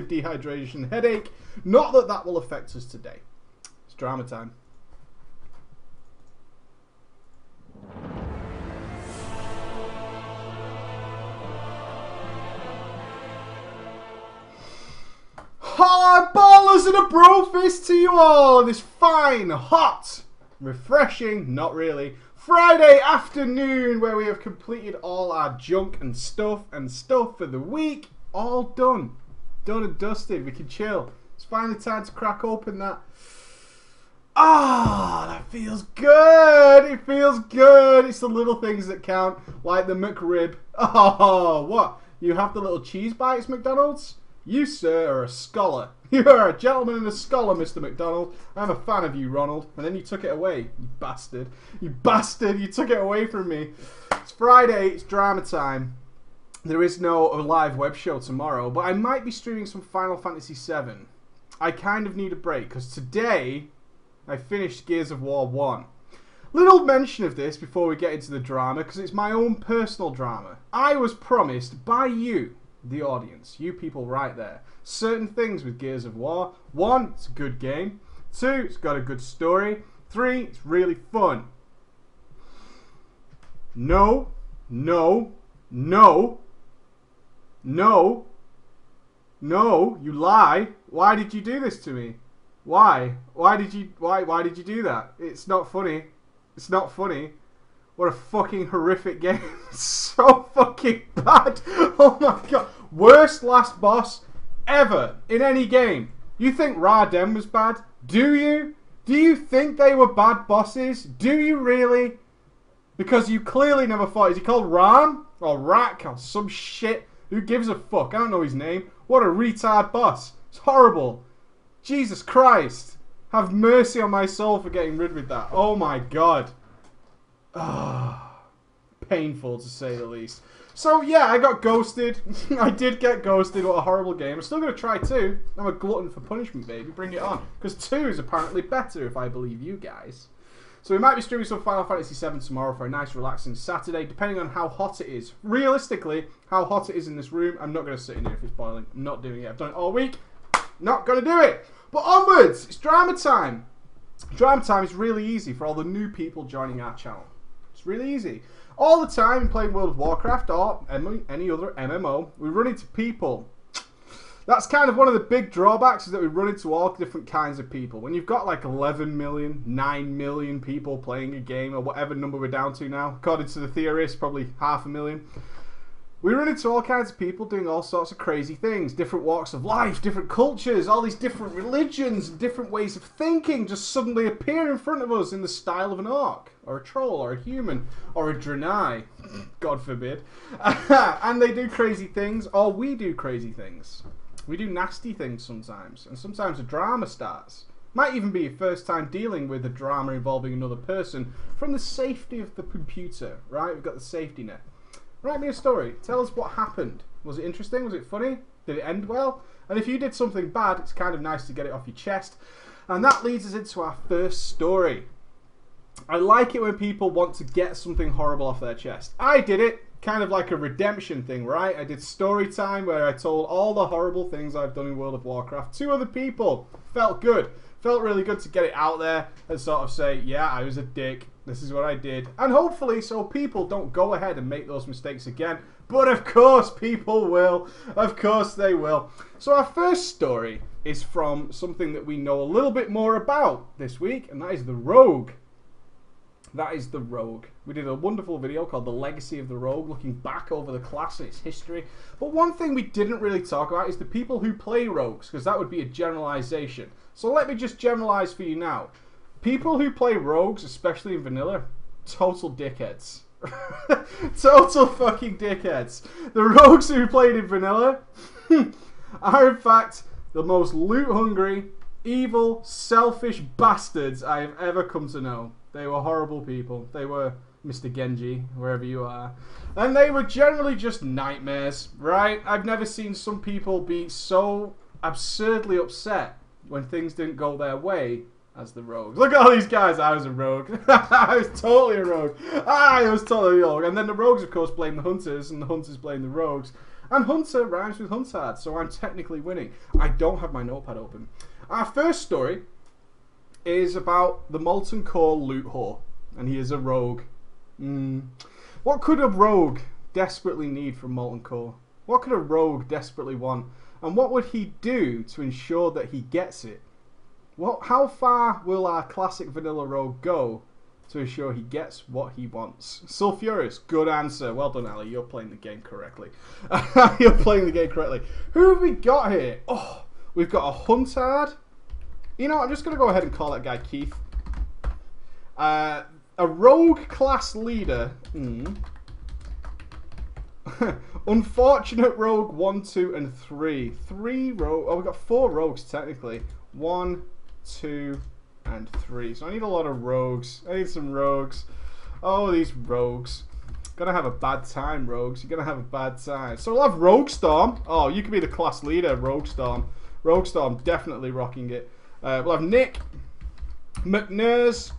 dehydration, headache. Not that that will affect us today. It's drama time. Hello, ballers and a bro fist to you all on this fine, hot, refreshing, not really, Friday afternoon where we have completed all our junk and stuff and stuff for the week. All done. Done and dusted. We can chill. It's finally time to crack open that. Ah, that feels good. It feels good. It's the little things that count, like the McRib. Oh, what? You have the little cheese bites, McDonald's? You, sir, are a scholar. You are a gentleman and a scholar, Mr. McDonald. I'm a fan of you, Ronald. And then you took it away, you bastard. You bastard, you took it away from me. It's Friday, it's drama time. There is no live web show tomorrow, but I might be streaming some Final Fantasy VII. I kind of need a break, because today I finished Gears of War 1. Little mention of this before we get into the drama, because it's my own personal drama. I was promised by you the audience, you people right there, certain things with Gears of War. One, it's a good game. Two, it's got a good story. Three, it's really fun. No, no, no, no, no, you lie. Why did you do this to me? Why? Why did you why why did you do that? It's not funny. It's not funny. What a fucking horrific game. so fucking bad. Oh my god. Worst last boss ever in any game. You think Raiden was bad? Do you? Do you think they were bad bosses? Do you really? Because you clearly never fought. Is he called Ram? Or Rack? Or some shit? Who gives a fuck? I don't know his name. What a retard boss. It's horrible. Jesus Christ. Have mercy on my soul for getting rid of that. Oh my god. Ah, painful to say the least. So yeah, I got ghosted. I did get ghosted. What a horrible game. I'm still gonna try two. I'm a glutton for punishment, baby. Bring it on. Because two is apparently better, if I believe you guys. So we might be streaming some Final Fantasy VII tomorrow for a nice, relaxing Saturday, depending on how hot it is. Realistically, how hot it is in this room. I'm not gonna sit in here if it's boiling. I'm not doing it. I've done it all week. Not gonna do it. But onwards, it's drama time. Drama time is really easy for all the new people joining our channel. It's really easy. All the time playing World of Warcraft or any other MMO, we run into people. That's kind of one of the big drawbacks is that we run into all different kinds of people. When you've got like 11 million, 9 million people playing a game or whatever number we're down to now, according to the theorists, probably half a million. We run into all kinds of people doing all sorts of crazy things, different walks of life, different cultures, all these different religions, different ways of thinking just suddenly appear in front of us in the style of an orc, or a troll, or a human, or a draenei, God forbid. and they do crazy things, or we do crazy things. We do nasty things sometimes, and sometimes a drama starts. Might even be your first time dealing with a drama involving another person from the safety of the computer, right? We've got the safety net. Write me a story. Tell us what happened. Was it interesting? Was it funny? Did it end well? And if you did something bad, it's kind of nice to get it off your chest. And that leads us into our first story. I like it when people want to get something horrible off their chest. I did it, kind of like a redemption thing, right? I did story time where I told all the horrible things I've done in World of Warcraft to other people. Felt good. Felt really good to get it out there and sort of say, yeah, I was a dick. This is what I did. And hopefully, so people don't go ahead and make those mistakes again. But of course, people will. Of course, they will. So, our first story is from something that we know a little bit more about this week, and that is the Rogue. That is the Rogue. We did a wonderful video called The Legacy of the Rogue, looking back over the class and its history. But one thing we didn't really talk about is the people who play rogues, because that would be a generalization. So let me just generalize for you now. People who play rogues, especially in vanilla, total dickheads. total fucking dickheads. The rogues who played in vanilla are in fact the most loot hungry, evil, selfish bastards I have ever come to know. They were horrible people. They were Mr. Genji, wherever you are. And they were generally just nightmares, right? I've never seen some people be so absurdly upset when things didn't go their way as the rogue. Look at all these guys. I was a rogue. I was totally a rogue. Ah, I was totally a rogue. And then the rogues, of course, blame the hunters, and the hunters blame the rogues. And Hunter rhymes with Huntard, so I'm technically winning. I don't have my notepad open. Our first story is about the Molten Core loot whore, and he is a rogue. Mm. What could a rogue desperately need from Molten Core? What could a rogue desperately want? And what would he do to ensure that he gets it? What, how far will our classic vanilla rogue go to ensure he gets what he wants? Sulfuras, good answer. Well done, Ali. You're playing the game correctly. You're playing the game correctly. Who have we got here? Oh, we've got a Huntard. You know, I'm just going to go ahead and call that guy Keith. Uh, a rogue class leader. Mm. Unfortunate rogue 1, 2, and 3. Three rogue. Oh, we've got four rogues technically. One, two, and three. So I need a lot of rogues. I need some rogues. Oh, these rogues. Gonna have a bad time, rogues. You're gonna have a bad time. So we'll have Rogue Storm. Oh, you could be the class leader, Rogue Storm. Rogue Storm definitely rocking it. Uh, we'll have Nick, McNurs,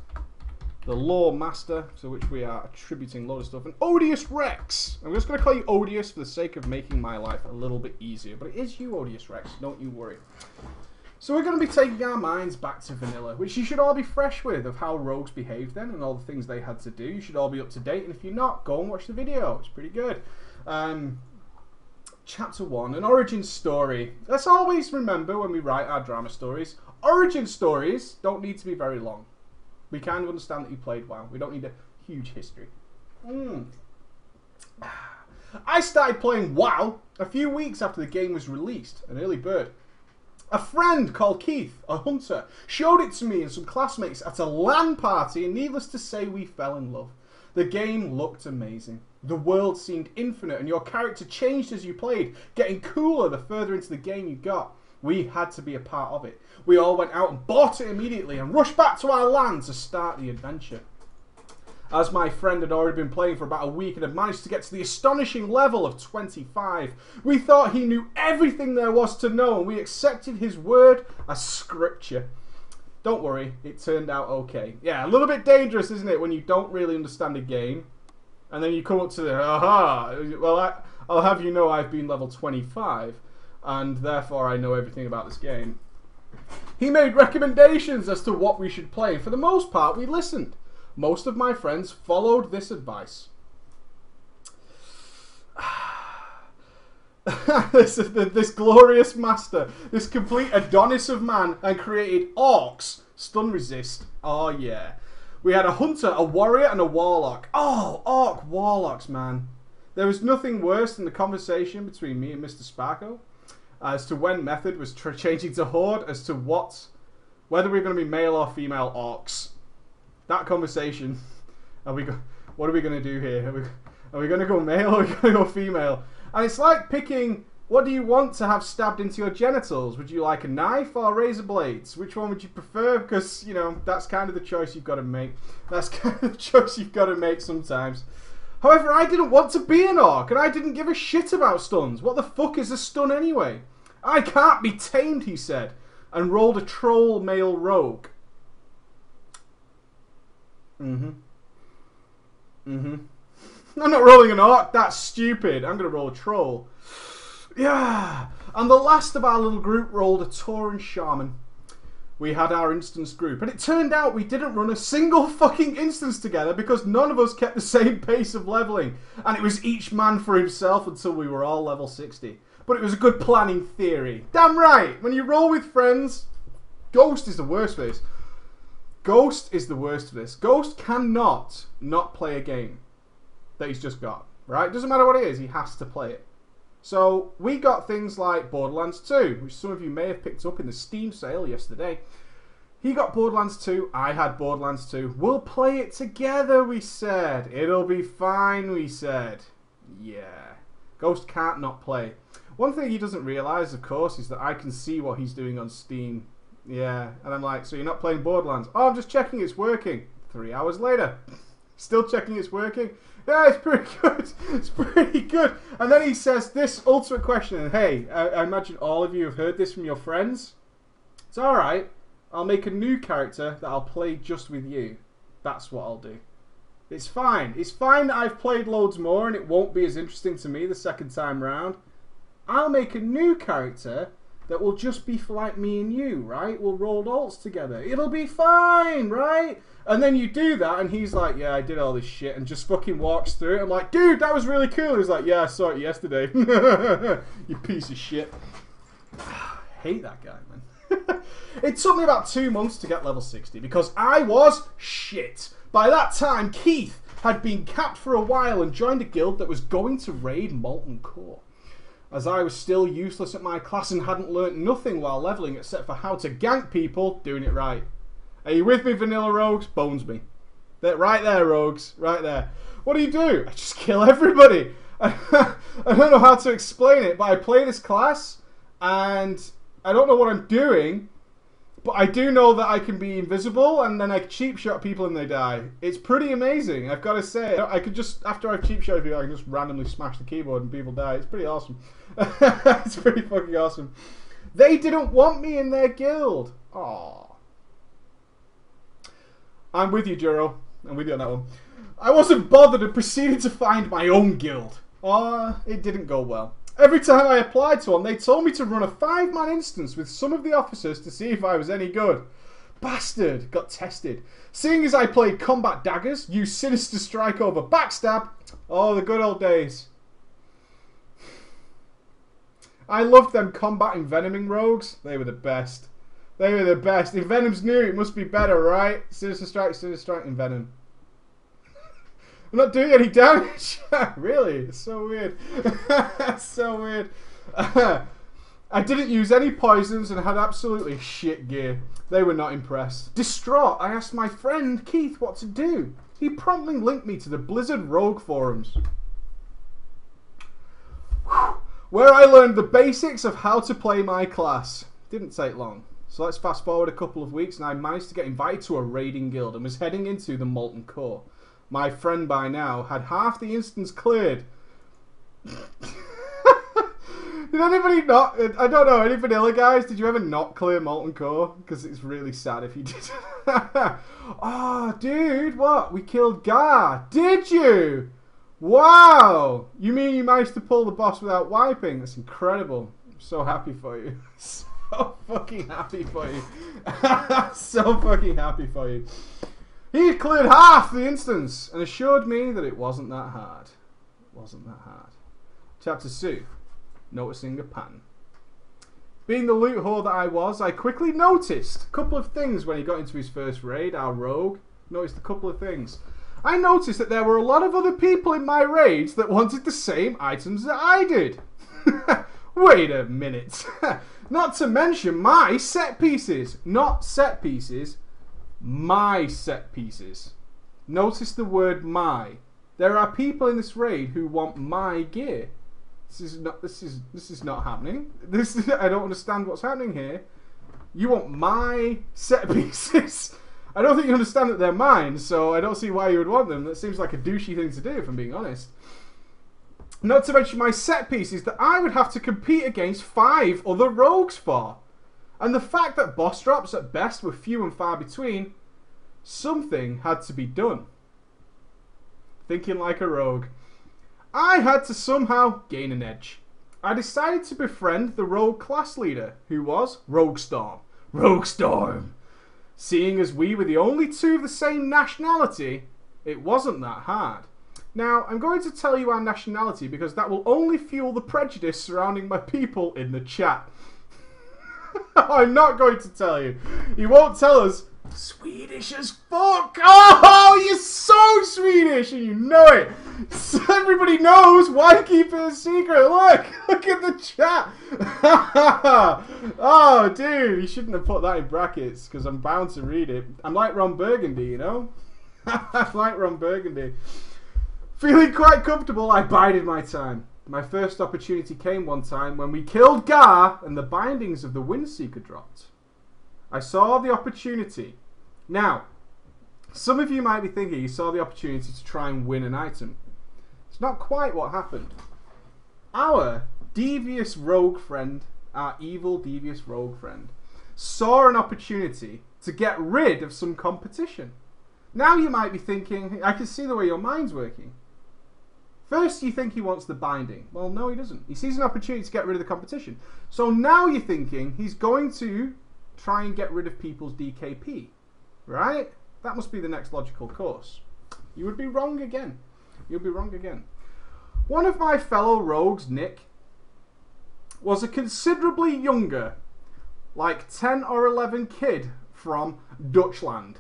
the Law Master, to which we are attributing a lot of stuff, and Odious Rex. I'm just going to call you Odious for the sake of making my life a little bit easier, but it is you, Odious Rex, don't you worry. So we're going to be taking our minds back to vanilla, which you should all be fresh with of how rogues behaved then and all the things they had to do. You should all be up to date, and if you're not, go and watch the video. It's pretty good. Um, chapter 1, an origin story. Let's always remember when we write our drama stories, origin stories don't need to be very long. We kind of understand that you played well. We don't need a huge history. Mm. I started playing WoW a few weeks after the game was released, an early bird. A friend called Keith, a hunter, showed it to me and some classmates at a LAN party, and needless to say, we fell in love. The game looked amazing. The world seemed infinite, and your character changed as you played, getting cooler the further into the game you got. We had to be a part of it. We all went out and bought it immediately and rushed back to our land to start the adventure. As my friend had already been playing for about a week and had managed to get to the astonishing level of 25, we thought he knew everything there was to know and we accepted his word as scripture. Don't worry, it turned out okay. Yeah, a little bit dangerous, isn't it, when you don't really understand a game and then you come up to the, aha, well, I, I'll have you know I've been level 25 and therefore I know everything about this game. He made recommendations as to what we should play. For the most part, we listened. Most of my friends followed this advice. this, this glorious master, this complete Adonis of man, and created orcs. Stun resist. Oh, yeah. We had a hunter, a warrior, and a warlock. Oh, orc warlocks, man. There was nothing worse than the conversation between me and Mr. Sparko as to when Method was changing to Horde, as to what, whether we're going to be male or female orcs. That conversation. Are we? Go, what are we going to do here? Are we, are we going to go male or are we going to go female? And it's like picking. What do you want to have stabbed into your genitals? Would you like a knife or razor blades? Which one would you prefer? Because you know that's kind of the choice you've got to make. That's kind of the choice you've got to make sometimes. However, I didn't want to be an orc, and I didn't give a shit about stuns. What the fuck is a stun anyway? I can't be tamed, he said, and rolled a troll male rogue. Mm-hmm. Mm-hmm. I'm not rolling an orc, that's stupid. I'm gonna roll a troll. Yeah. And the last of our little group rolled a Tauren Shaman. We had our instance group, and it turned out we didn't run a single fucking instance together because none of us kept the same pace of leveling, and it was each man for himself until we were all level 60 but it was a good planning theory. Damn right. When you roll with friends, Ghost is the worst for this. Ghost is the worst for this. Ghost cannot not play a game that he's just got. Right? Doesn't matter what it is, he has to play it. So we got things like Borderlands 2, which some of you may have picked up in the Steam sale yesterday. He got Borderlands 2, I had Borderlands 2. We'll play it together, we said. It'll be fine, we said. Yeah. Ghost can't not play. One thing he doesn't realise, of course, is that I can see what he's doing on Steam. Yeah, and I'm like, so you're not playing Borderlands? Oh, I'm just checking it's working. Three hours later, still checking it's working. Yeah, it's pretty good. It's pretty good. And then he says this ultimate question. And hey, I, I imagine all of you have heard this from your friends. It's all right. I'll make a new character that I'll play just with you. That's what I'll do. It's fine. It's fine that I've played loads more and it won't be as interesting to me the second time round. I'll make a new character that will just be for like me and you, right? We'll roll alts together. It'll be fine, right? And then you do that, and he's like, "Yeah, I did all this shit," and just fucking walks through it. I'm like, "Dude, that was really cool." He's like, "Yeah, I saw it yesterday." you piece of shit. I hate that guy, man. it took me about two months to get level 60 because I was shit. By that time, Keith had been capped for a while and joined a guild that was going to raid Molten Core. As I was still useless at my class and hadn't learnt nothing while leveling except for how to gank people doing it right. Are you with me, Vanilla Rogues? Bones me. They're right there, Rogues. Right there. What do you do? I just kill everybody. I don't know how to explain it, but I play this class and I don't know what I'm doing, but I do know that I can be invisible and then I cheap shot people and they die. It's pretty amazing, I've got to say. I could just, after I've cheap shot people, I can just randomly smash the keyboard and people die. It's pretty awesome. it's pretty fucking awesome. They didn't want me in their guild. Aww. I'm with you, Juro. I'm with you on that one. I wasn't bothered and proceeded to find my own guild. Ah, it didn't go well. Every time I applied to one, they told me to run a five-man instance with some of the officers to see if I was any good. Bastard! Got tested. Seeing as I played combat daggers, used sinister strike over backstab, oh, the good old days. I loved them combat envenoming rogues. They were the best. They were the best. Envenom's new, it must be better, right? Sinister Strike, Sinister Strike, Envenom. I'm not doing any damage. really? It's so weird. so weird. I didn't use any poisons and had absolutely shit gear. They were not impressed. Distraught, I asked my friend Keith what to do. He promptly linked me to the Blizzard Rogue forums. Where I learned the basics of how to play my class. Didn't take long. So let's fast forward a couple of weeks and I managed to get invited to a raiding guild and was heading into the Molten Core. My friend by now had half the instance cleared. did anybody not? I don't know. Any vanilla guys? Did you ever not clear Molten Core? Because it's really sad if you did. oh, ah, dude, what? We killed Garr. Did you? Wow. You mean you managed to pull the boss without wiping? That's incredible. I'm so happy for you. so fucking happy for you. so fucking happy for you. He cleared half the instance and assured me that it wasn't that hard. It wasn't that hard. Chapter 2 Noticing a pattern. Being the loot whore that I was, I quickly noticed a couple of things when he got into his first raid, our rogue. Noticed a couple of things. I noticed that there were a lot of other people in my raids that wanted the same items that I did. Wait a minute. Not to mention my set pieces. Not set pieces, my set pieces. Notice the word my. There are people in this raid who want my gear. This is not this is this is not happening. This is, I don't understand what's happening here. You want my set pieces. I don't think you understand that they're mine, so I don't see why you would want them. That seems like a douchey thing to do, if I'm being honest. Not to mention my set pieces that I would have to compete against five other rogues for. And the fact that boss drops at best were few and far between, something had to be done. Thinking like a rogue. I had to somehow gain an edge. I decided to befriend the rogue class leader, who was Rogue Storm. Rogue Storm! Seeing as we were the only two of the same nationality, it wasn't that hard. Now, I'm going to tell you our nationality because that will only fuel the prejudice surrounding my people in the chat. I'm not going to tell you. He won't tell us. Swedish as fuck! Oh, you're so Swedish and you know it! Everybody knows why keep it a secret. Look! Look at the chat! oh, dude, you shouldn't have put that in brackets because I'm bound to read it. I'm like Ron Burgundy, you know? I'm like Ron Burgundy. Feeling quite comfortable, I bided my time. My first opportunity came one time when we killed Garr and the bindings of the Windseeker dropped. I saw the opportunity. Now, some of you might be thinking you saw the opportunity to try and win an item. It's not quite what happened. Our devious rogue friend, our evil devious rogue friend, saw an opportunity to get rid of some competition. Now you might be thinking, I can see the way your mind's working. First, you think he wants the binding. Well, no, he doesn't. He sees an opportunity to get rid of the competition. So now you're thinking he's going to try and get rid of people's DKP, right? That must be the next logical course. You would be wrong again. You'd be wrong again. One of my fellow rogues, Nick, was a considerably younger, like 10 or 11 kid from Dutchland.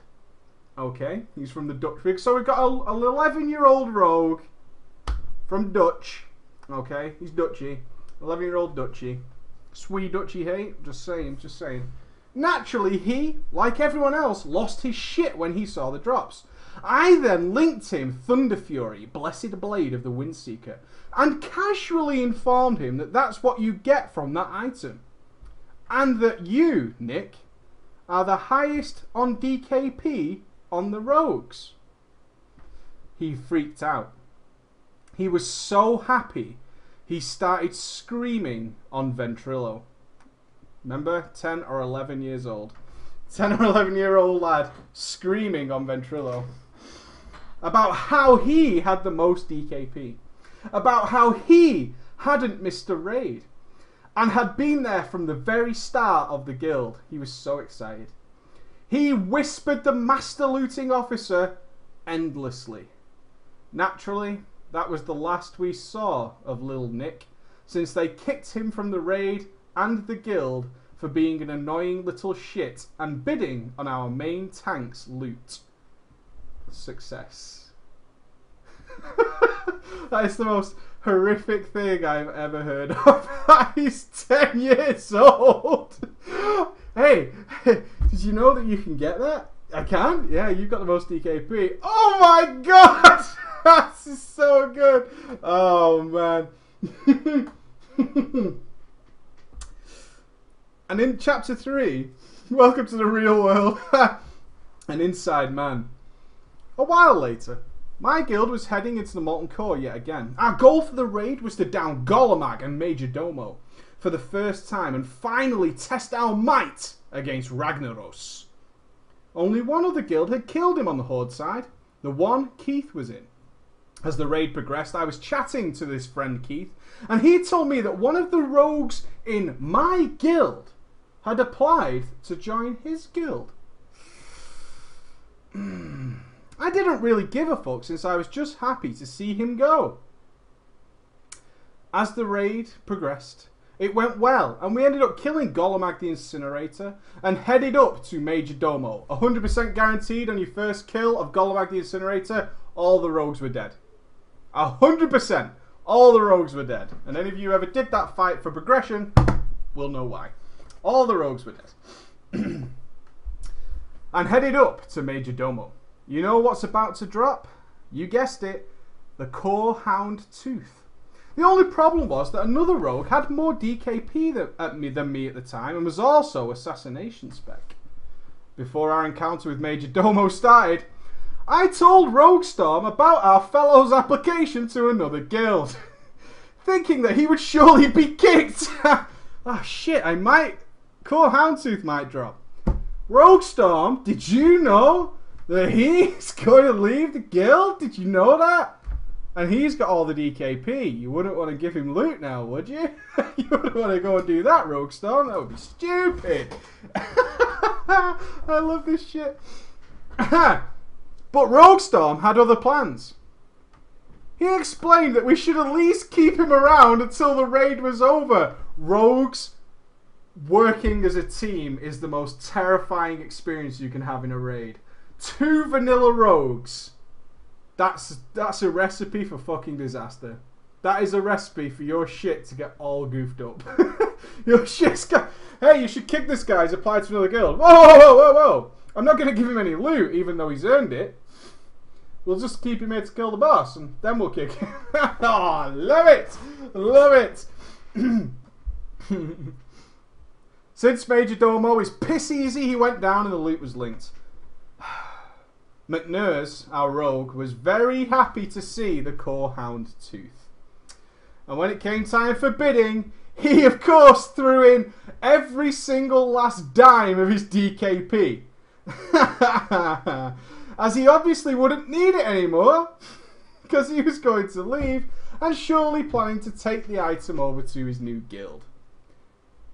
Okay, he's from the Dutch. So we've got an 11 year old rogue from Dutch. Okay, he's Dutchy. 11 year old Dutchy. Swede Dutchy, hey? Just saying, just saying. Naturally, he, like everyone else, lost his shit when he saw the drops. I then linked him Thunderfury, Blessed Blade of the Windseeker, and casually informed him that that's what you get from that item. And that you, Nick, are the highest on DKP on the rogues. He freaked out. He was so happy, he started screaming on Ventrilo. Remember, 10 or 11 years old. 10 or 11 year old lad screaming on Ventrilo about how he had the most DKP, about how he hadn't missed a raid, and had been there from the very start of the guild. He was so excited. He whispered the master looting officer endlessly. Naturally, that was the last we saw of Lil Nick, since they kicked him from the raid and the guild for being an annoying little shit and bidding on our main tank's loot. Success. that is the most horrific thing I've ever heard of. He's 10 years old. hey, did you know that you can get that? I can? Yeah, you've got the most DKP. Oh my god! this is so good. Oh man. And in chapter 3, welcome to the real world. An inside man. A while later, my guild was heading into the Molten Core yet again. Our goal for the raid was to down Golemagg and Major Domo for the first time and finally test our might against Ragnaros. Only one other guild had killed him on the Horde side, the one Keith was in. As the raid progressed, I was chatting to this friend Keith, and he told me that one of the rogues in my guild had applied to join his guild. I didn't really give a fuck since I was just happy to see him go. As the raid progressed, it went well, and we ended up killing Golemagg the Incinerator and headed up to Major Domo. 100% guaranteed on your first kill of Golemagg the Incinerator, all the rogues were dead. 100%! All the rogues were dead. And any of you ever did that fight for progression will know why. All the rogues were dead. and headed up to Major Domo. You know what's about to drop? You guessed it. The Core Hound Tooth. The only problem was that another rogue had more DKP uh, me, than me at the time and was also assassination spec. Before our encounter with Major Domo started, I told Rogue Storm about our fellow's application to another guild, thinking that he would surely be kicked. oh shit, I might. Core Houndtooth might drop. Rogue Storm, did you know that he's going to leave the guild? Did you know that? And he's got all the DKP. You wouldn't want to give him loot now, would you? you wouldn't want to go and do that, Rogue Storm. That would be stupid. I love this shit. But Rogue Storm had other plans. He explained that we should at least keep him around until the raid was over. Rogues working as a team is the most terrifying experience you can have in a raid. Two vanilla rogues. That's that's a recipe for fucking disaster. That is a recipe for your shit to get all goofed up. your shit's got. Hey, you should kick this guy. He's applied to another guild. Whoa, whoa, whoa, whoa, whoa! I'm not going to give him any loot, even though he's earned it. We'll just keep him here to kill the boss, and then we'll kick him. oh, love it! Love it! Since Major Domo is piss easy, he went down and the loot was linked. McNurs, our rogue, was very happy to see the core hound tooth. And when it came time for bidding, he of course threw in every single last dime of his DKP. as he obviously wouldn't need it anymore because he was going to leave and surely planning to take the item over to his new guild.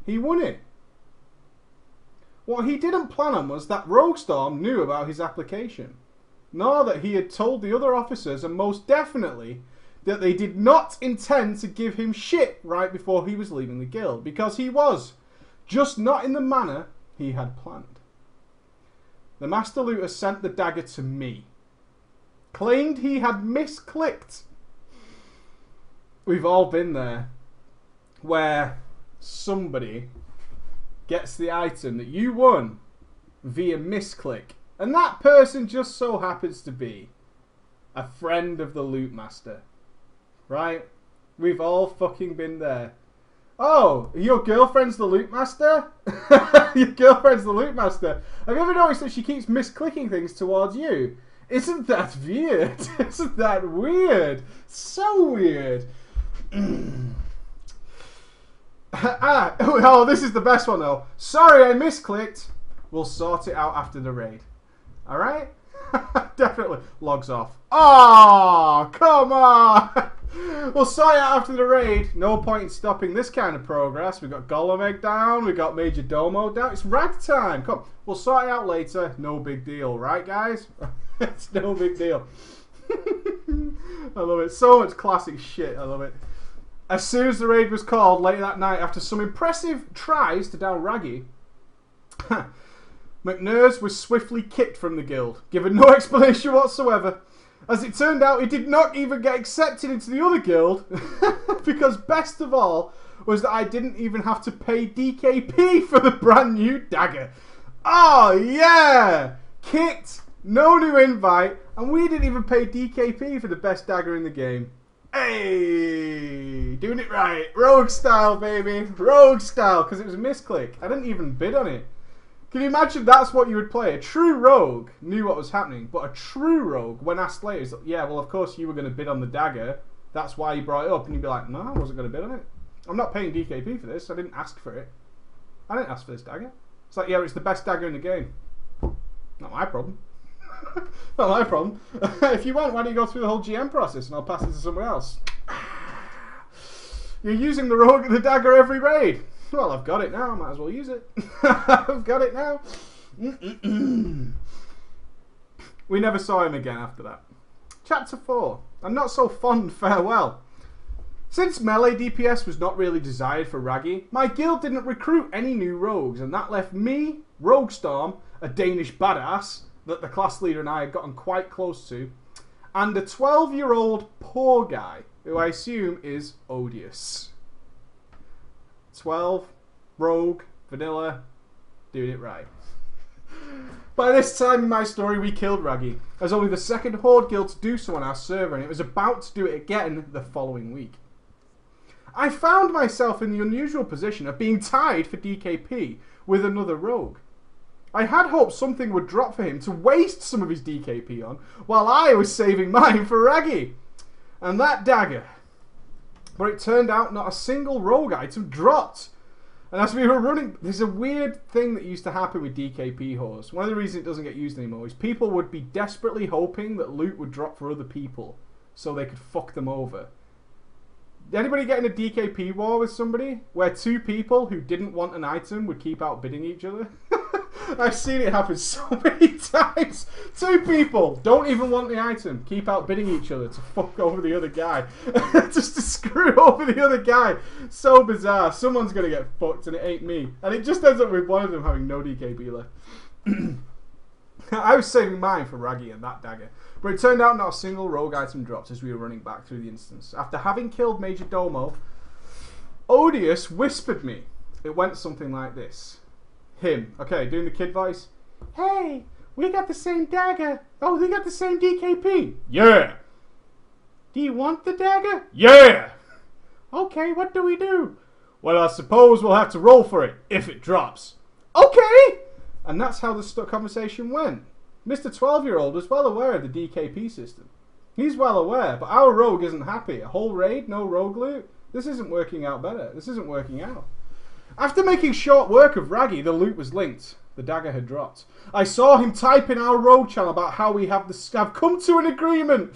He won it. What he didn't plan on was that Roguestorm knew about his application, nor that he had told the other officers, and most definitely that they did not intend to give him shit right before he was leaving the guild, because he was, just not in the manner he had planned. The Master Looter sent the dagger to me, claimed he had misclicked. We've all been there, where somebody gets the item that you won via misclick. And that person just so happens to be a friend of the loot master. Right? We've all fucking been there. Oh, your girlfriend's the loot master? your girlfriend's the loot master. Have you ever noticed that she keeps misclicking things towards you? Isn't that weird? Isn't that weird? So weird. ah, oh, this is the best one though. Sorry, I misclicked. We'll sort it out after the raid. All right? Definitely logs off. Oh, come on. we'll sort it out after the raid. No point in stopping this kind of progress. We've got Golemagg down. We've got Major Domo down. It's rag time. Come, we'll sort it out later. No big deal, right, guys? it's no big deal. I love it. So much classic shit. I love it. As soon as the raid was called late that night, after some impressive tries to down Raggy, McNurs was swiftly kicked from the guild, given no explanation whatsoever. As it turned out, he did not even get accepted into the other guild, because best of all was that I didn't even have to pay DKP for the brand new dagger. Oh yeah! Kicked, no new invite, and we didn't even pay DKP for the best dagger in the game. Hey, doing it right. Rogue style, baby. Rogue style, because it was a misclick. I didn't even bid on it. Can you imagine that's what you would play? A true rogue knew what was happening, but a true rogue, when asked later, is like, yeah, well, of course you were going to bid on the dagger. That's why you brought it up. And you'd be like, no, I wasn't going to bid on it. I'm not paying DKP for this. I didn't ask for it. I didn't ask for this dagger. It's like, yeah, it's the best dagger in the game. Not my problem. Not my problem. if you want, why don't you go through the whole GM process and I'll pass it to someone else? You're using the rogue, the dagger every raid. Well, I've got it now. I might as well use it. I've got it now. we never saw him again after that. Chapter 4. I'm not so fond farewell. Since melee DPS was not really desired for Raggy, my guild didn't recruit any new rogues, and that left me, Roguestorm, a Danish badass, that the class leader and I had gotten quite close to, and a 12 year old poor guy who I assume is odious. 12, rogue, vanilla, doing it right. By this time in my story, we killed Raggy, as only the second Horde guild to do so on our server, and it was about to do it again the following week. I found myself in the unusual position of being tied for DKP with another rogue. I had hoped something would drop for him to waste some of his DKP on, while I was saving mine for Raggy. And that dagger. But it turned out not a single rogue item dropped. And as we were running, there's a weird thing that used to happen with DKP horse. One of the reasons it doesn't get used anymore is people would be desperately hoping that loot would drop for other people so they could fuck them over. Did anybody get in a DKP war with somebody where two people who didn't want an item would keep outbidding each other? I've seen it happen so many times. Two people don't even want the item, keep outbidding each other to fuck over the other guy, just to screw over the other guy. So bizarre. Someone's gonna get fucked, and it ain't me. And it just ends up with one of them having no DKP left. I was saving mine for Raggy and that dagger. But it turned out not a single rogue item dropped as we were running back through the instance. After having killed Major Domo, Odious whispered me. It went something like this. Him. Okay, doing the kid voice. Hey, we got the same dagger. Oh, they got the same DKP. Yeah. Do you want the dagger? Yeah. Okay, what do we do? Well, I suppose we'll have to roll for it if it drops. Okay. And that's how the conversation went. Mr. 12 year old was well aware of the DKP system. He's well aware, but our rogue isn't happy. A whole raid, no rogue loot? This isn't working out better. This isn't working out. After making short work of Raggy, the loot was linked. The dagger had dropped. I saw him type in our road channel about how we have, the, have come to an agreement.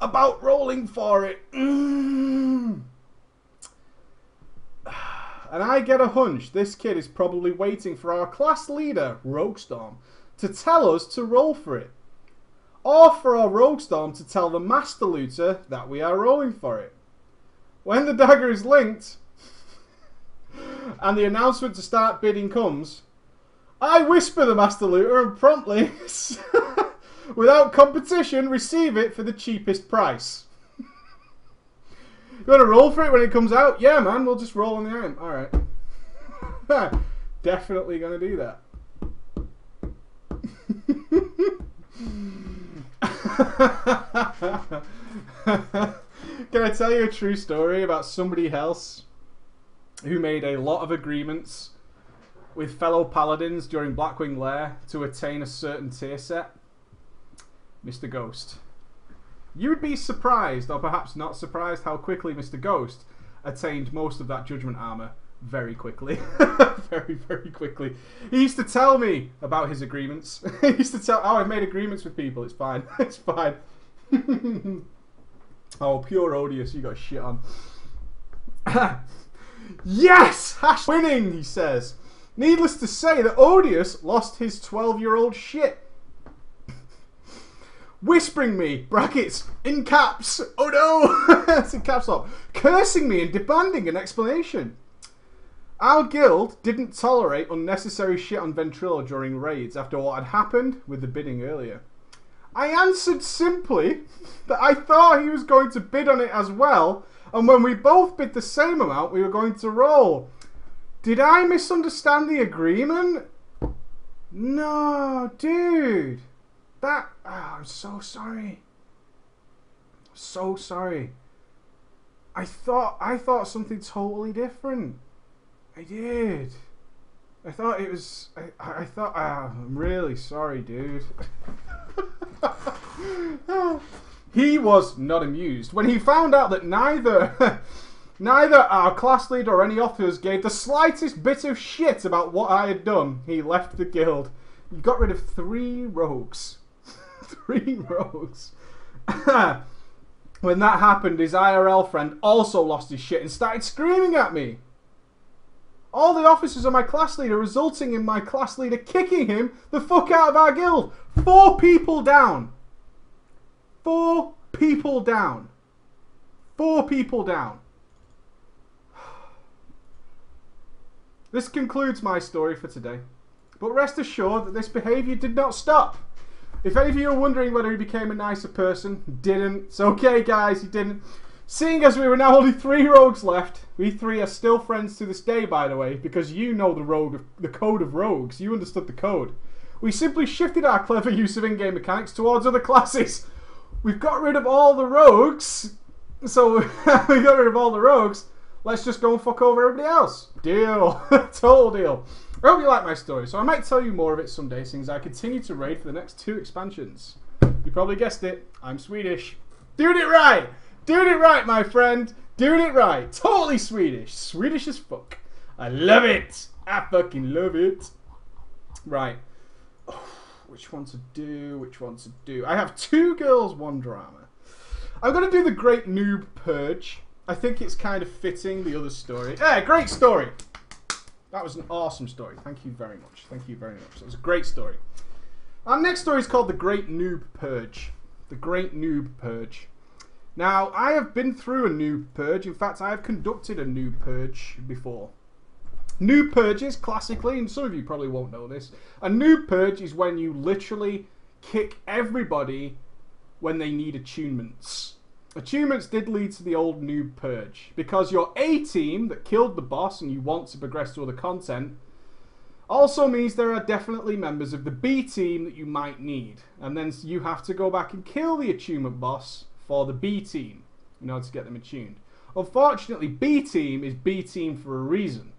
about rolling for it. Mm. And I get a hunch this kid is probably waiting for our class leader, Roguestorm, to tell us to roll for it. Or for our Roguestorm to tell the Master Looter that we are rolling for it. When the dagger is linked and the announcement to start bidding comes, I whisper the Master Looter and promptly, without competition, receive it for the cheapest price. You want to roll for it when it comes out? Yeah, man, we'll just roll on the item. Alright. Definitely going to do that. Can I tell you a true story about somebody else who made a lot of agreements with fellow paladins during Blackwing Lair to attain a certain tier set? Mr. Ghost. You'd be surprised, or perhaps not surprised, how quickly Mr. Ghost attained most of that judgment armor very quickly. very, very quickly. He used to tell me about his agreements. he used to tell, oh, I've made agreements with people. It's fine. it's fine. oh, pure odious. You got shit on. Yes! Hash winning, he says. Needless to say that Odious lost his 12 year old shit whispering me, brackets, in caps, oh no, it's in caps lock, cursing me and demanding an explanation. Our guild didn't tolerate unnecessary shit on Ventrilo during raids after what had happened with the bidding earlier. I answered simply that I thought he was going to bid on it as well, and when we both bid the same amount, we were going to roll. Did I misunderstand the agreement? No, dude. That. Oh, I'm so sorry. So sorry. I thought I thought something totally different. I did. I thought it was. I, I thought. Oh, I'm really sorry, dude. Ah. He was not amused when he found out that neither. Neither our class leader or any officers gave the slightest bit of shit about what I had done. He left the guild. He got rid of three rogues three rogues. when that happened, his IRL friend also lost his shit and started screaming at me. All the officers of my class leader, resulting in my class leader kicking him the fuck out of our guild. Four people down. Four people down. Four people down. This concludes my story for today. But rest assured that this behaviour did not stop. If any of you are wondering whether he became a nicer person, didn't. It's okay, guys, he didn't. Seeing as we were now only three rogues left, we three are still friends to this day, by the way, because you know the rogue, of, the code of rogues. You understood the code. We simply shifted our clever use of in-game mechanics towards other classes. We've got rid of all the rogues, so we got rid of all the rogues. Let's just go and fuck over everybody else. Deal. Total deal. I hope you like my story, so I might tell you more of it someday since I continue to raid for the next two expansions. You probably guessed it, I'm Swedish. Doing it right! Doing it right, my friend! Doing it right! Totally Swedish! Swedish as fuck. I love it! I fucking love it! Right. Oh, which one to do? Which one to do? I have two girls, one drama. I'm going to do the Great Noob Purge. I think it's kind of fitting the other story. Yeah, great story! That was an awesome story. Thank you very much. Thank you very much. That was a great story. Our next story is called The Great Noob Purge. The Great Noob Purge. Now, I have been through a noob purge. In fact, I have conducted a noob purge before. Noob purges, classically, and some of you probably won't know this, a noob purge is when you literally kick everybody when they need attunements. Attunements did lead to the old noob purge because your A team that killed the boss and you want to progress to other content also means there are definitely members of the B team that you might need, and then you have to go back and kill the attunement boss for the B team in order to get them attuned. Unfortunately, B team is B team for a reason,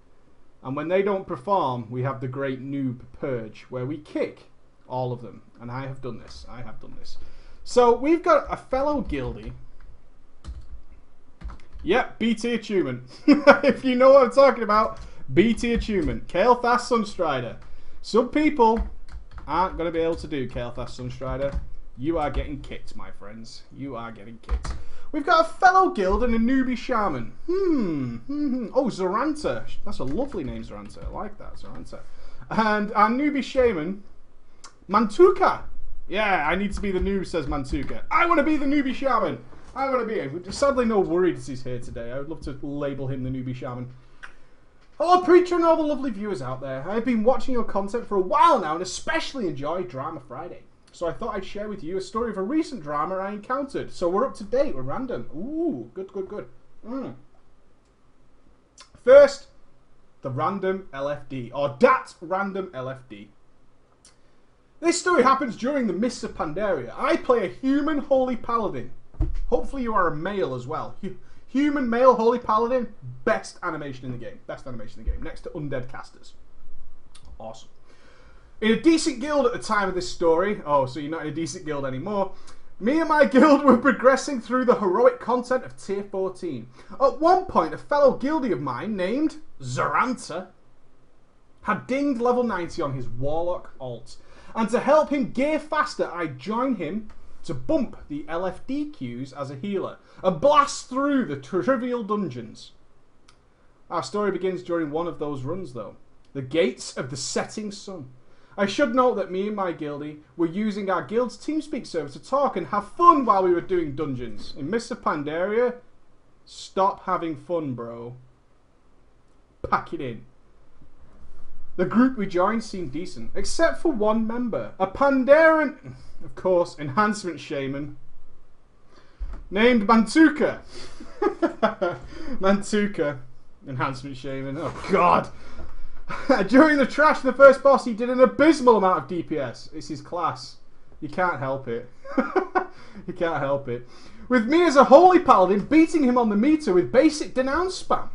and when they don't perform, we have the great noob purge where we kick all of them, and I have done this. I have done this. So we've got a fellow guildie Yep, BT Achievement. if you know what I'm talking about, BT Achievement. Kael'thas Sunstrider. Some people aren't going to be able to do Kael'thas Sunstrider. You are getting kicked, my friends. You are getting kicked. We've got a fellow guild and a newbie shaman. Hmm. hmm. Oh, Zoranta. That's a lovely name, Zoranta. I like that, Zoranta. And our newbie shaman, Mantuka. Yeah, I need to be the noob, says Mantuka. I want to be the newbie shaman. I want to be him. Sadly, no worries he's here today. I would love to label him the newbie shaman. Hello, Preacher, and all the lovely viewers out there. I've been watching your content for a while now and especially enjoy Drama Friday. So I thought I'd share with you a story of a recent drama I encountered. So we're up to date, we're random. Ooh, good, good, good. Mm. First, the random LFD, or DAT random LFD. This story happens during the Mists of Pandaria. I play a human holy paladin. Hopefully you are a male as well. Human male holy paladin, best animation in the game. Best animation in the game, next to undead casters. Awesome. In a decent guild at the time of this story, oh, so you're not in a decent guild anymore, me and my guild were progressing through the heroic content of Tier 14. At one point, a fellow guildie of mine named Zoranta had dinged level 90 on his Warlock alt. And to help him gear faster, I joined him to bump the LFD queues as a healer and blast through the trivial dungeons. Our story begins during one of those runs, though. The gates of the setting sun. I should note that me and my guildie were using our guild's TeamSpeak server to talk and have fun while we were doing dungeons. In of Pandaria, stop having fun, bro. Pack it in. The group we joined seemed decent, except for one member, a Pandaren, of course, enhancement shaman, named Mantuka. Mantuka, enhancement shaman. Oh God. During the trash, the first boss, he did an abysmal amount of DPS. It's his class. You can't help it. you can't help it. With me as a holy paladin beating him on the meter with basic denounce spam.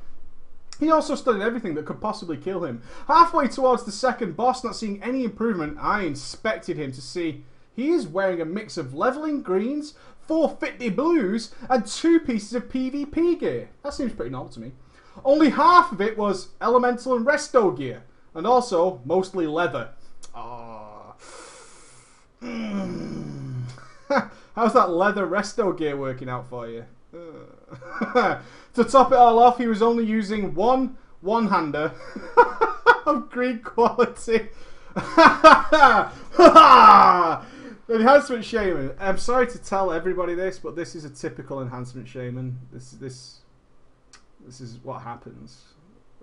He also studied everything that could possibly kill him. Halfway towards the second boss, not seeing any improvement, I inspected him to see he is wearing a mix of leveling greens, 450 blues, and two pieces of PvP gear. That seems pretty normal to me. Only half of it was elemental and resto gear, and also mostly leather. Oh. Mm. How's that leather resto gear working out for you? to top it all off, he was only using one one-hander of green quality. enhancement shaman. I'm sorry to tell everybody this, but this is a typical enhancement shaman. This this this is what happens.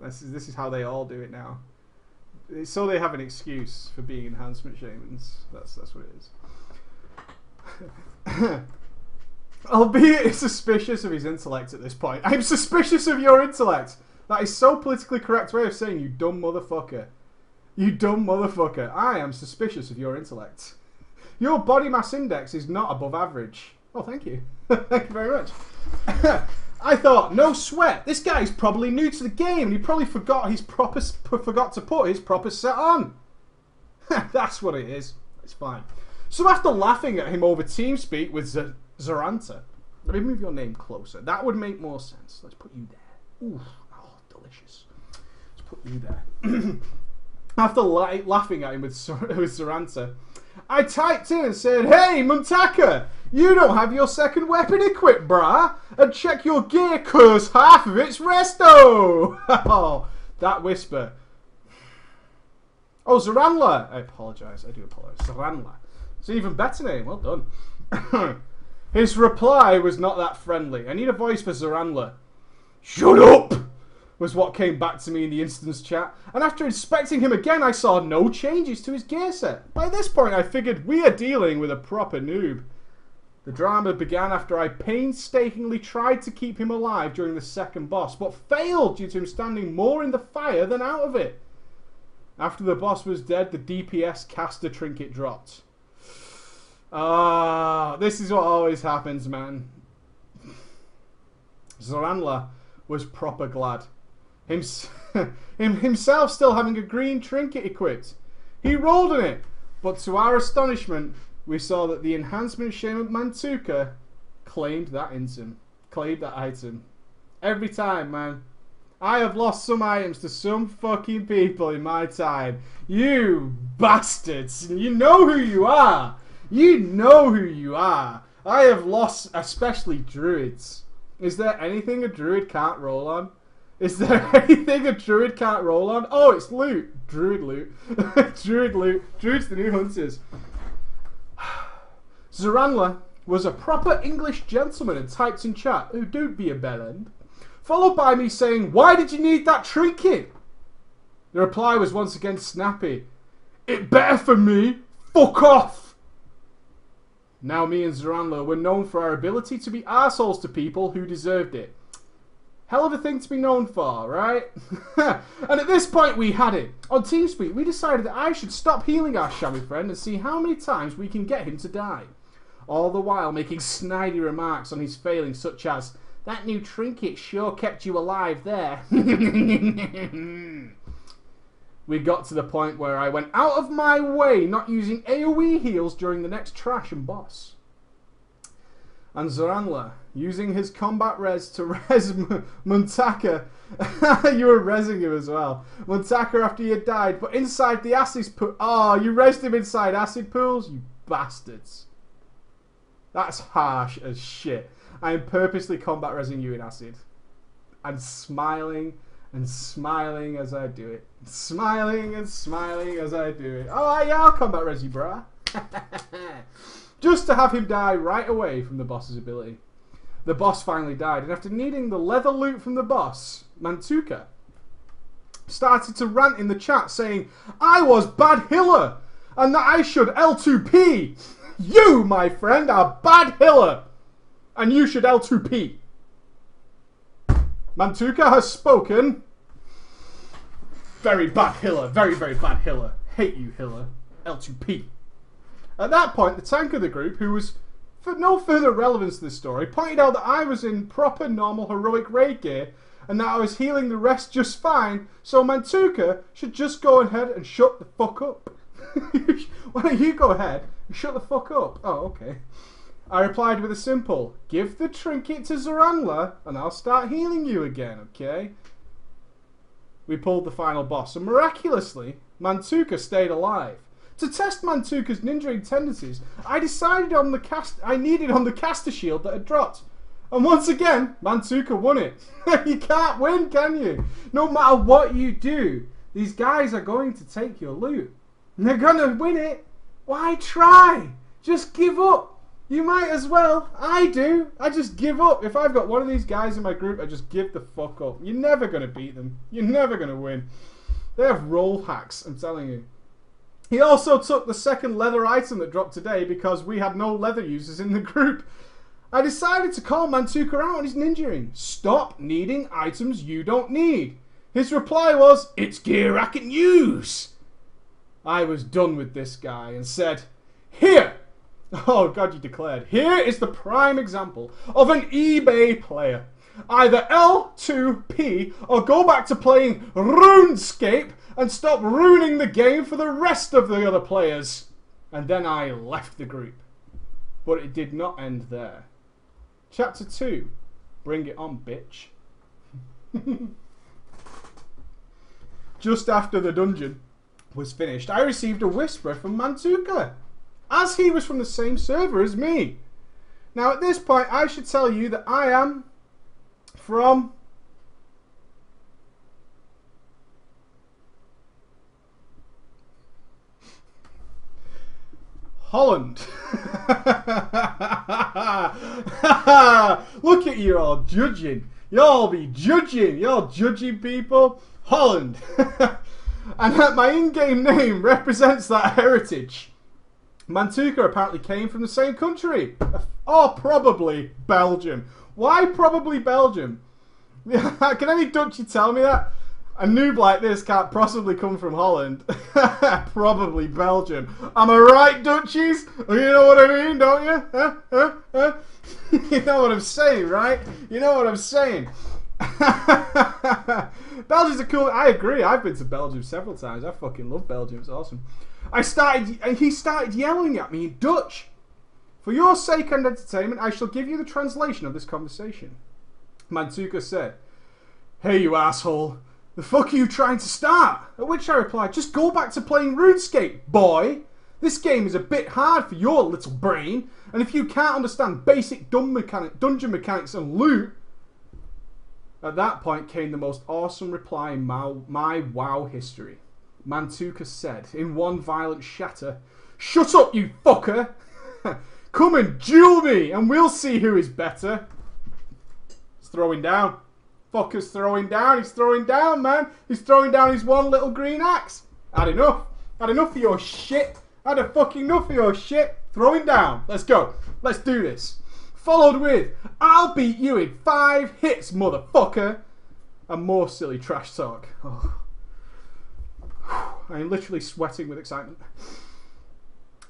This is this is how they all do it now. So they have an excuse for being enhancement shamans. That's that's what it is. Albeit suspicious of his intellect at this point. I'm suspicious of your intellect. That is so politically correct way of saying you dumb motherfucker. You dumb motherfucker. I am suspicious of your intellect. Your body mass index is not above average. Oh, thank you. thank you very much. I thought, no sweat. This guy's probably new to the game. and He probably forgot his proper forgot to put his proper set on. That's what it is. It's fine. So after laughing at him over TeamSpeak with Z Zoranta, let me move your name closer. That would make more sense. Let's put you there. Ooh, oh, delicious. Let's put you there. after laughing at him with, with Zoranta, I typed in and said, Hey, Muntaka, you don't have your second weapon equipped, brah. And check your gear, cause half of it's resto. oh, that whisper. Oh, Zaranla. I apologise. I do apologise. Zaranla. It's an even better name. Well done. His reply was not that friendly. I need a voice for Zaranla. Shut up! Was what came back to me in the instance chat. And after inspecting him again, I saw no changes to his gear set. By this point, I figured we are dealing with a proper noob. The drama began after I painstakingly tried to keep him alive during the second boss, but failed due to him standing more in the fire than out of it. After the boss was dead, the DPS caster trinket dropped. Ah, uh, this is what always happens, man. Zoranla was proper glad. himself still having a green trinket equipped. He rolled in it, but to our astonishment, we saw that the enhancement shaman Mantuka claimed that item. Claimed that item. Every time, man. I have lost some items to some fucking people in my time. You bastards! You know who you are! You know who you are. I have lost, especially druids. Is there anything a druid can't roll on? Is there anything a druid can't roll on? Oh, it's loot. Druid loot. druid loot. Druid's the new hunters. Zoranla was a proper English gentleman and typed in chat, oh, don't be a bellend. Followed by me saying, why did you need that trinket? The reply was once again snappy. It better for me. Fuck off. Now me and Zoranla were known for our ability to be assholes to people who deserved it. Hell of a thing to be known for, right? and at this point we had it. On TeamSpeak, we decided that I should stop healing our shabby friend and see how many times we can get him to die. All the while making snidey remarks on his failings such as, that new trinket sure kept you alive there. we got to the point where I went out of my way not using AoE heals during the next trash and boss. And Zoranla, using his combat res to res Muntaka. you were resing him as well. Muntaka after you died, but inside the acid pool. Oh, you resed him inside acid pools? You bastards. That's harsh as shit. I am purposely combat resing you in acid. And smiling and smiling as I do it. Smiling and smiling as I do it. Oh, yeah, I'll combat res you, brah. Just to have him die right away from the boss's ability. The boss finally died, and after needing the leather loot from the boss, Mantuka started to rant in the chat saying, I was bad hiller, and that I should L2P. You, my friend, are bad hiller and you should L2P. Mantuka has spoken. Very bad Hiller. Very, very bad Hiller. Hate you, Hiller. L2P. At that point, the tank of the group, who was for no further relevance to this story, pointed out that I was in proper normal heroic raid gear and that I was healing the rest just fine, so Mantuka should just go ahead and shut the fuck up. Why don't you go ahead and shut the fuck up? Oh, okay. I replied with a simple, give the trinket to Zoranla and I'll start healing you again, okay? We pulled the final boss and miraculously, Mantuka stayed alive. To test Mantuka's ninjaing tendencies, I decided on the cast I needed on the caster shield that had dropped. And once again, Mantuka won it. you can't win, can you? No matter what you do, these guys are going to take your loot. And they're gonna win it. Why try? Just give up. You might as well. I do. I just give up. If I've got one of these guys in my group, I just give the fuck up. You're never to beat them. You're never to win. They have roll hacks, I'm telling you. He also took the second leather item that dropped today because we had no leather users in the group. I decided to call Mantuka out on his ninjaing. Stop needing items you don't need. His reply was, It's gear I can use. I was done with this guy and said, Here! Oh god, you declared. Here is the prime example of an eBay player. Either L2P or go back to playing RuneScape and stop ruining the game for the rest of the other players. And then I left the group. But it did not end there. Chapter 2. Bring it on, bitch. Just after the dungeon was finished, I received a whisper from Mantuka as he was from the same server as me. Now, at this point, I should tell you that I am from Holland. Look at you all judging. Y'all be judging. Y'all judging people. Holland. and that my in-game name represents that heritage. Mantuka apparently came from the same country. Or probably Belgium. Why probably Belgium? Can any Dutchy tell me that? A noob like this can't possibly come from Holland. probably Belgium. Am I right, Dutchies? You know what I mean, don't you? You know what I'm saying, right? You know what I'm saying. Belgium's a cool. I agree. I've been to Belgium several times. I fucking love Belgium. It's awesome. I started, he started yelling at me in Dutch. For your sake and entertainment, I shall give you the translation of this conversation. Mantuka said, Hey, you asshole. The fuck are you trying to start? At which I replied, Just go back to playing RuneScape, boy. This game is a bit hard for your little brain, and if you can't understand basic mechanic, dungeon mechanics and loot, at that point came the most awesome reply in my, my WoW history. Mantuka said, in one violent shatter, Shut up, you fucker! Come and duel me, and we'll see who is better. He's throwing down. Fucker's throwing down. He's throwing down, man. He's throwing down his one little green axe. Had enough. Had enough of your shit. Had a fucking enough of your shit. Throwing down. Let's go. Let's do this. Followed with, I'll beat you in five hits, motherfucker. And more silly trash talk. Oh. I am literally sweating with excitement.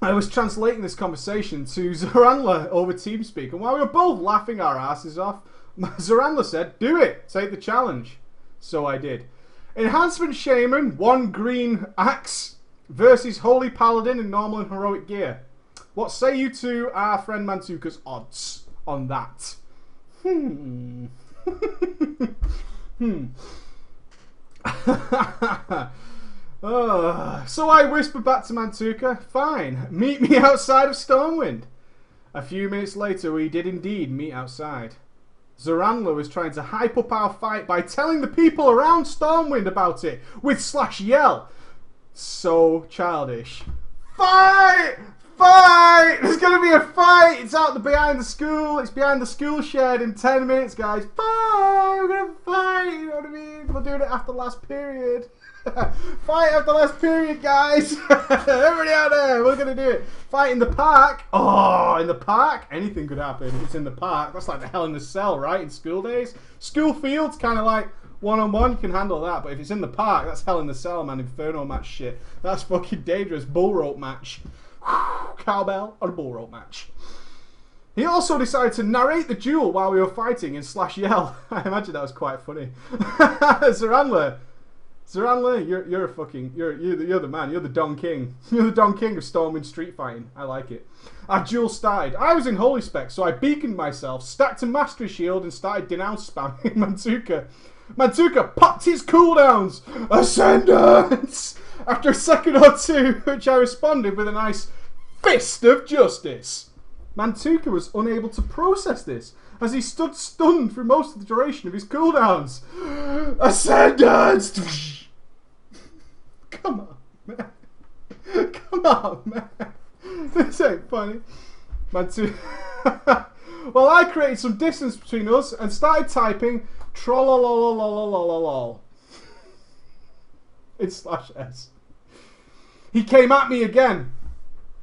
I was translating this conversation to Zarandla over TeamSpeak, and while we were both laughing our asses off, Zarandla said, Do it! Take the challenge. So I did. Enhancement Shaman, one green axe, versus Holy Paladin in normal and heroic gear. What say you to our friend Mantuka's odds on that? Hmm. hmm. Uh, so I whispered back to Mantuka, Fine, meet me outside of Stormwind. A few minutes later, we did indeed meet outside. Zarandla was trying to hype up our fight by telling the people around Stormwind about it with slash yell. So childish. Fight! Fight! There's gonna be a fight! It's out the behind the school. It's behind the school shed in 10 minutes, guys. Fight! We're gonna fight! You know what I mean? We're doing it after last period. fight after last period, guys! Everybody out there! We're gonna do it. Fight in the park. Oh, in the park? Anything could happen. It's in the park. That's like the hell in the cell, right? In school days. School fields, kind of like one on one can handle that, but if it's in the park, that's hell in the cell, man. Inferno match shit. That's fucking dangerous. Bull rope match. cowbell a bull rope match. He also decided to narrate the duel while we were fighting in slash yell. I imagine that was quite funny. Zarandla, you're you're a fucking you're you're the, you're the man. You're the Don King. You're the Don King of Stormwind street fighting. I like it. Our duel started. I was in holy spec, so I beaconed myself, stacked a mastery shield, and started denounce spamming Mantuka. Mantuka popped his cooldowns. Ascendance. After a second or two, which I responded with a nice fist of justice. Mantuka was unable to process this as he stood stunned for most of the duration of his cooldowns. Ascendance! Come on, man. Come on, man. This ain't funny. Mantuka. well, I created some distance between us and started typing trollololololololol. It's slash S. He came at me again.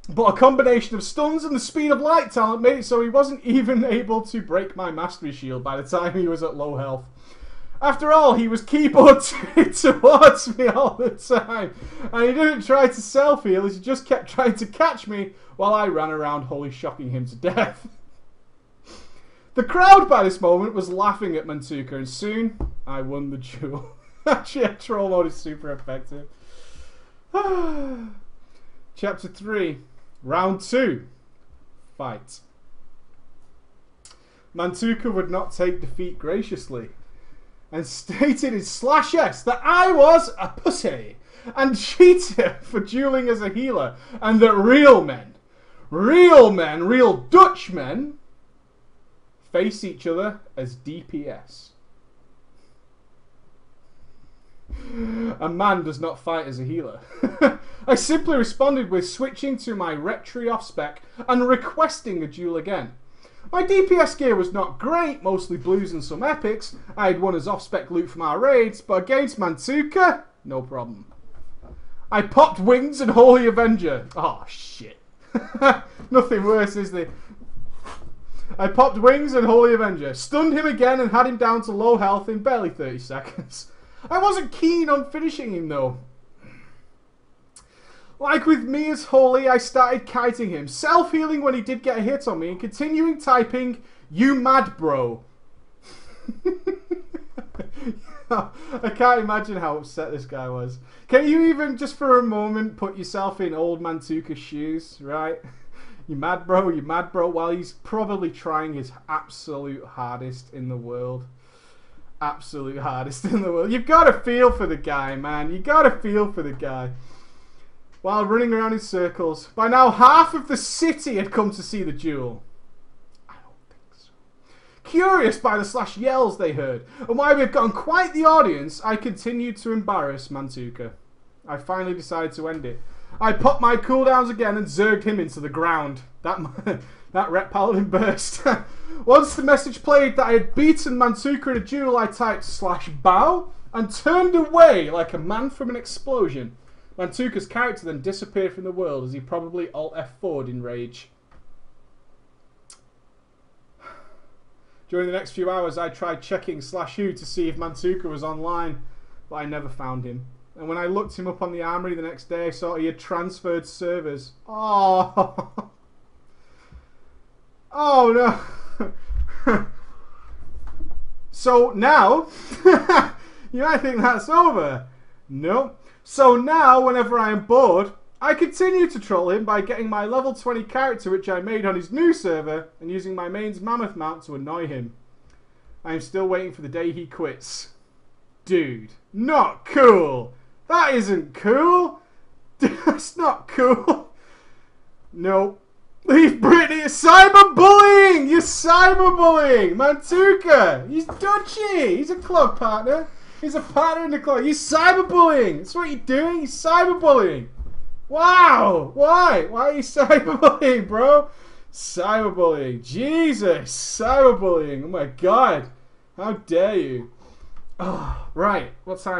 But a combination of stuns and the speed of light talent made it so he wasn't even able to break my mastery shield by the time he was at low health. After all, he was keyboard towards me all the time. And he didn't try to self heal, he just kept trying to catch me while I ran around holy shocking him to death. The crowd by this moment was laughing at Mantuka, and soon I won the duel. Actually, troll mode is super effective. Chapter 3 Round 2 Fight. Mantuka would not take defeat graciously and stated in slash S that I was a pussy and cheater for dueling as a healer and that real men, real men, real Dutch men, face each other as DPS. A man does not fight as a healer. I simply responded with switching to my Retri off spec and requesting a duel again. My DPS gear was not great, mostly blues and some epics. I had won as off spec loot from our raids, but against Mantuka, no problem. I popped Wings and Holy Avenger. Oh shit. Nothing worse, is there? I popped Wings and Holy Avenger, stunned him again and had him down to low health in barely 30 seconds. I wasn't keen on finishing him though. Like with me as Holy, I started kiting him, self-healing when he did get a hit on me, and continuing typing, you mad bro. I can't imagine how upset this guy was. Can you even, just for a moment, put yourself in old Mantuka's shoes, right? You mad bro, you mad bro, while he's probably trying his absolute hardest in the world. Absolute hardest in the world. You've got to feel for the guy, man. You've got to feel for the guy. While running around in circles. By now, half of the city had come to see the duel. I don't think so. Curious by the slash yells they heard, and why we had gotten quite the audience, I continued to embarrass Mantuka. I finally decided to end it. I popped my cooldowns again and zerged him into the ground. That that Ret Paladin burst. Once the message played that I had beaten Mantuka in a duel, I typed slash bow and turned away like a man from an explosion. Mantuka's character then disappeared from the world as he probably alt F4'd in rage. During the next few hours, I tried checking slash who to see if Mantuka was online, but I never found him. And when I looked him up on the Armory the next day, I saw he had transferred servers. Oh, oh no. so now, you might think that's over. No. So now, whenever I am bored, I continue to troll him by getting my level 20 character which I made on his new server and using my main's mammoth mount to annoy him. I am still waiting for the day he quits. Dude, not cool! That isn't cool! That's not cool! No. Leave Brittany! Cyberbullying! You're cyberbullying! Mantuka! He's dodgy! He's a club partner! He's a partner in the club! You're cyberbullying! That's what you're doing! You're cyberbullying! Wow! Why? Why are you cyberbullying, bro? Cyberbullying. Jesus! Cyberbullying! Oh my god! How dare you? Oh, right. What time?